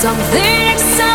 Something exciting.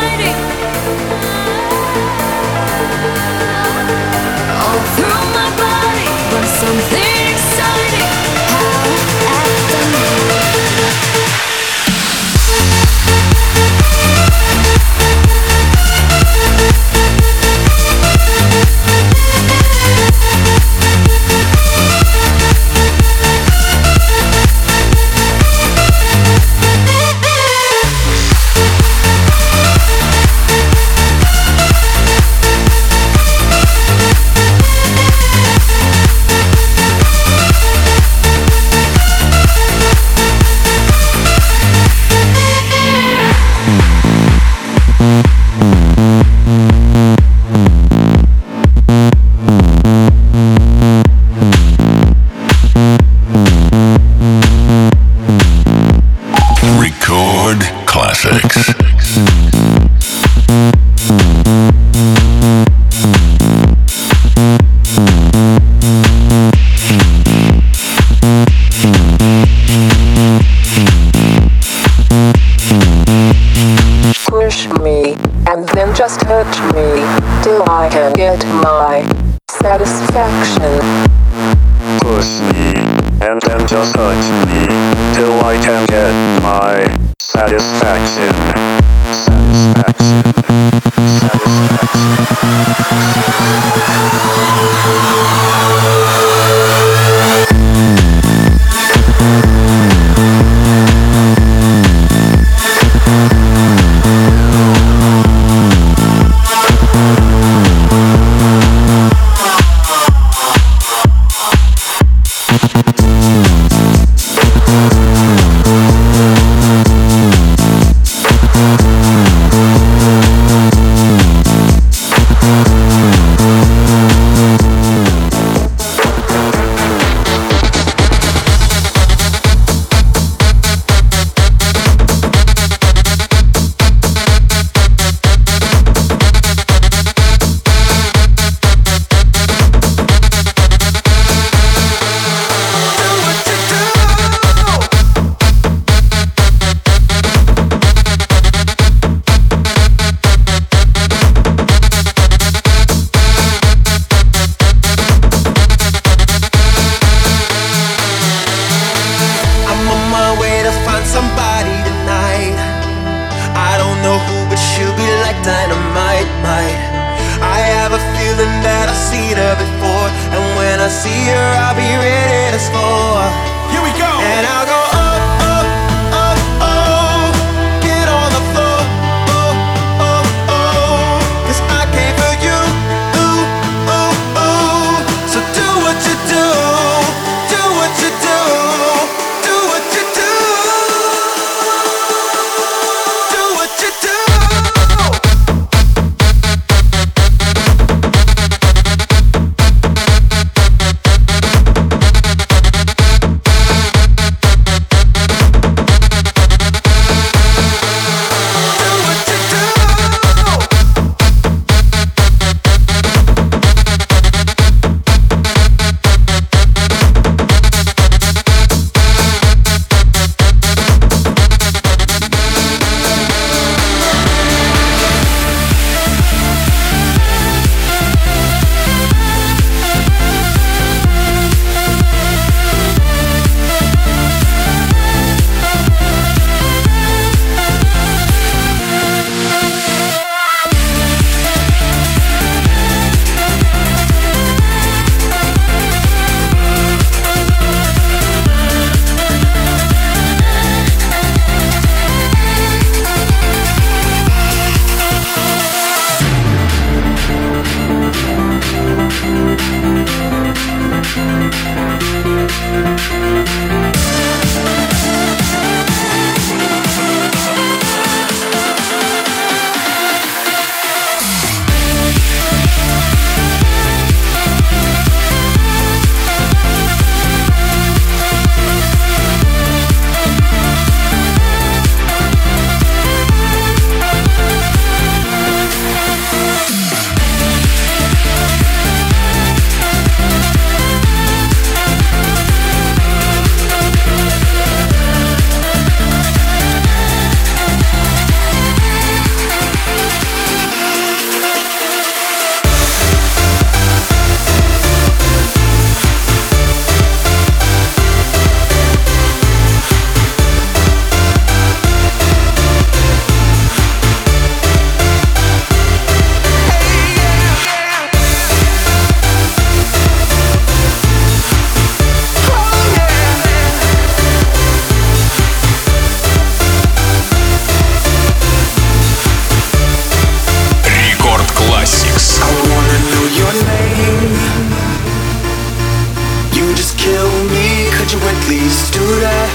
just kill me? Could you at least do that?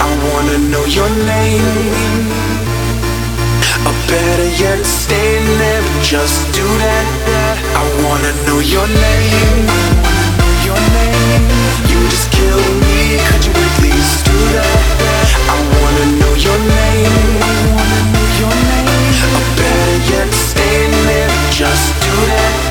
I wanna know your name. Or better yet, stay there but just do that. I wanna know your name. Your name. You just kill me, could you at least do that? I wanna know your name. Better yet, stay just do that.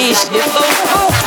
reached before.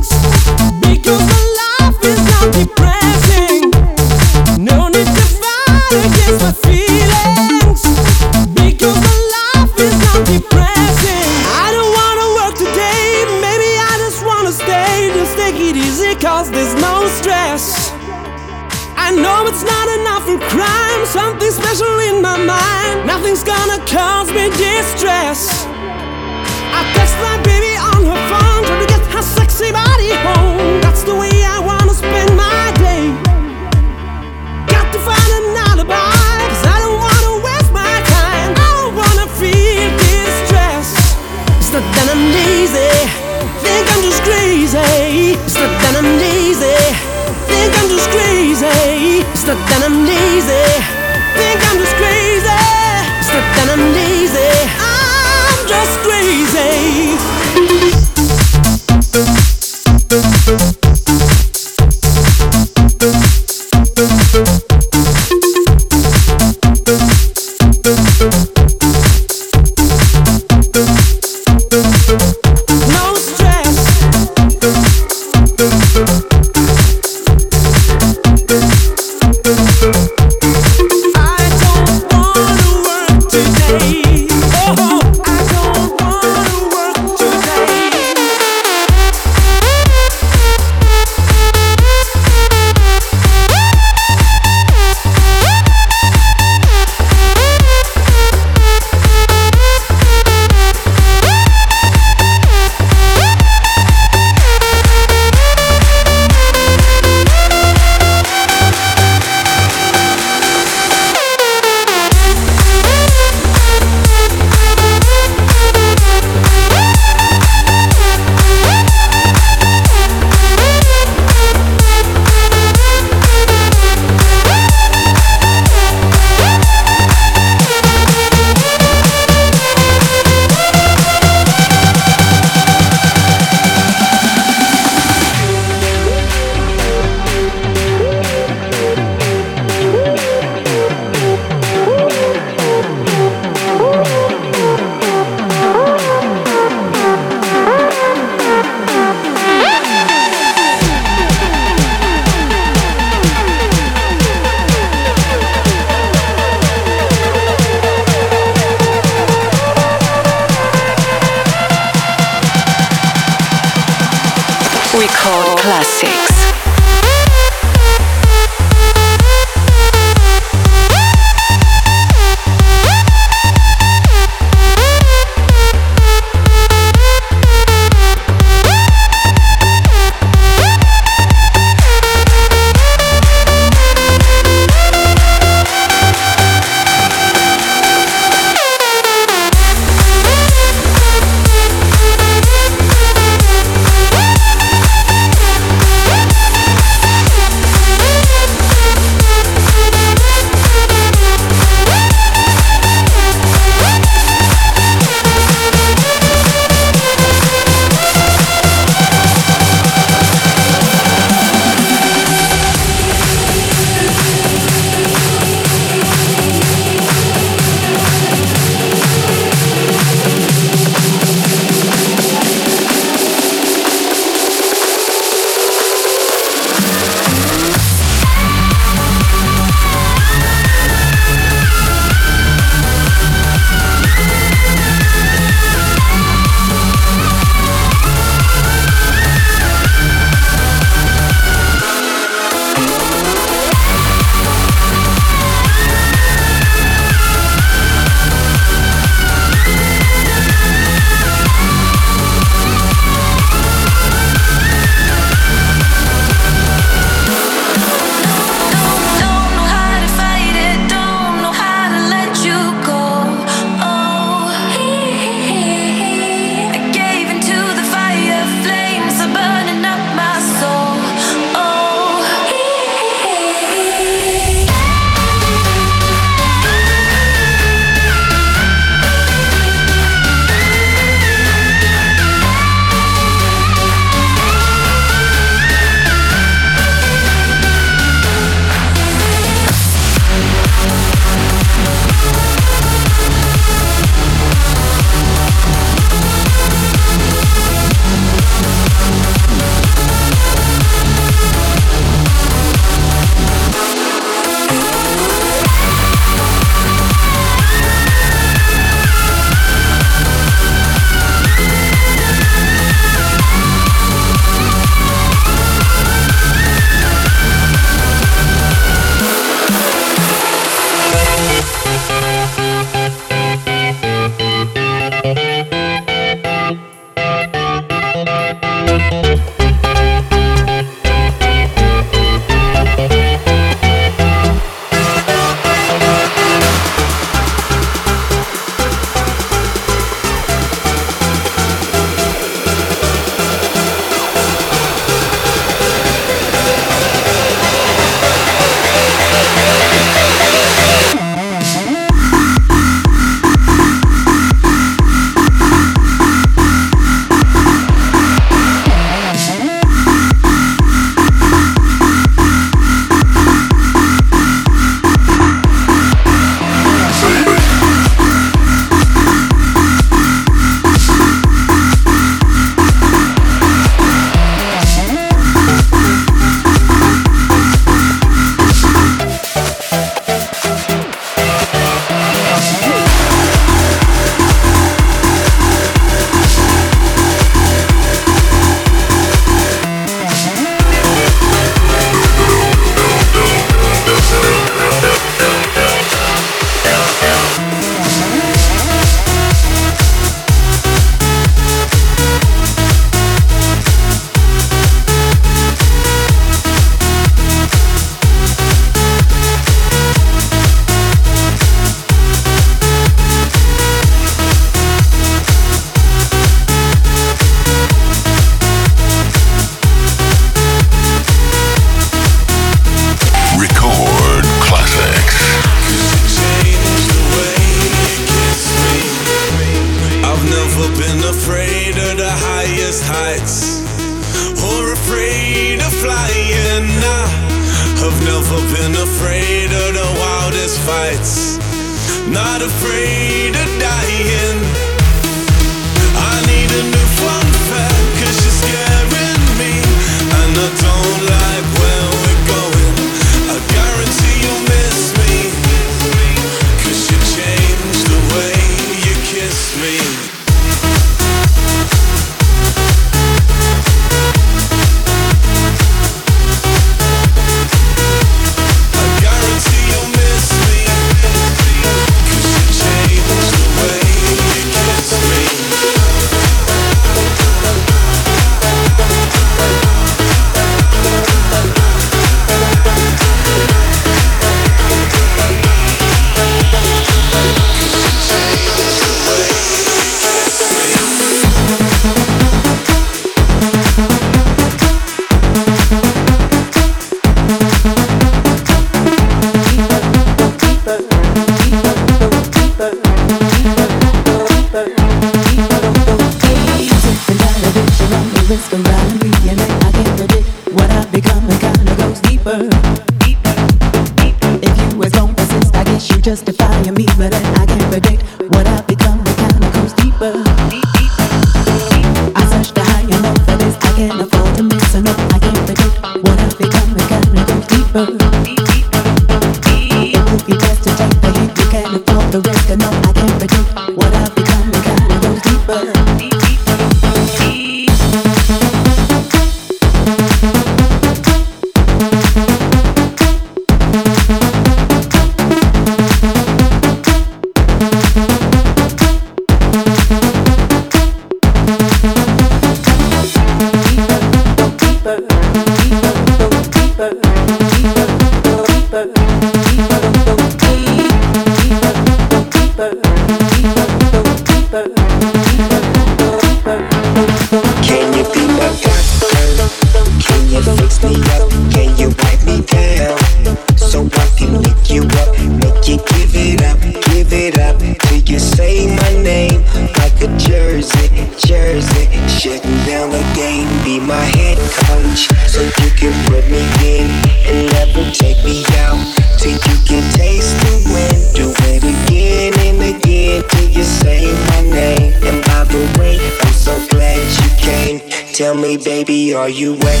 Tell me, baby, are you wet?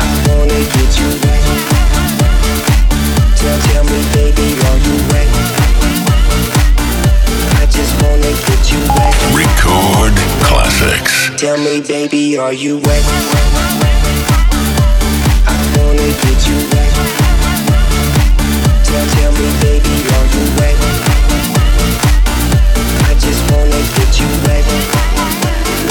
I wanna get you wet. Tell, tell me, baby, are you wet? I just wanna get you wet. Record Classix. Tell me, baby, are you wet? I wanna get you wet. Tell, tell me, baby, are you wet? I just wanna get you wet.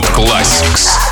Classix.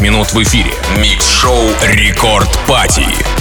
Минут в эфире. Микс-шоу «Рекорд Пати».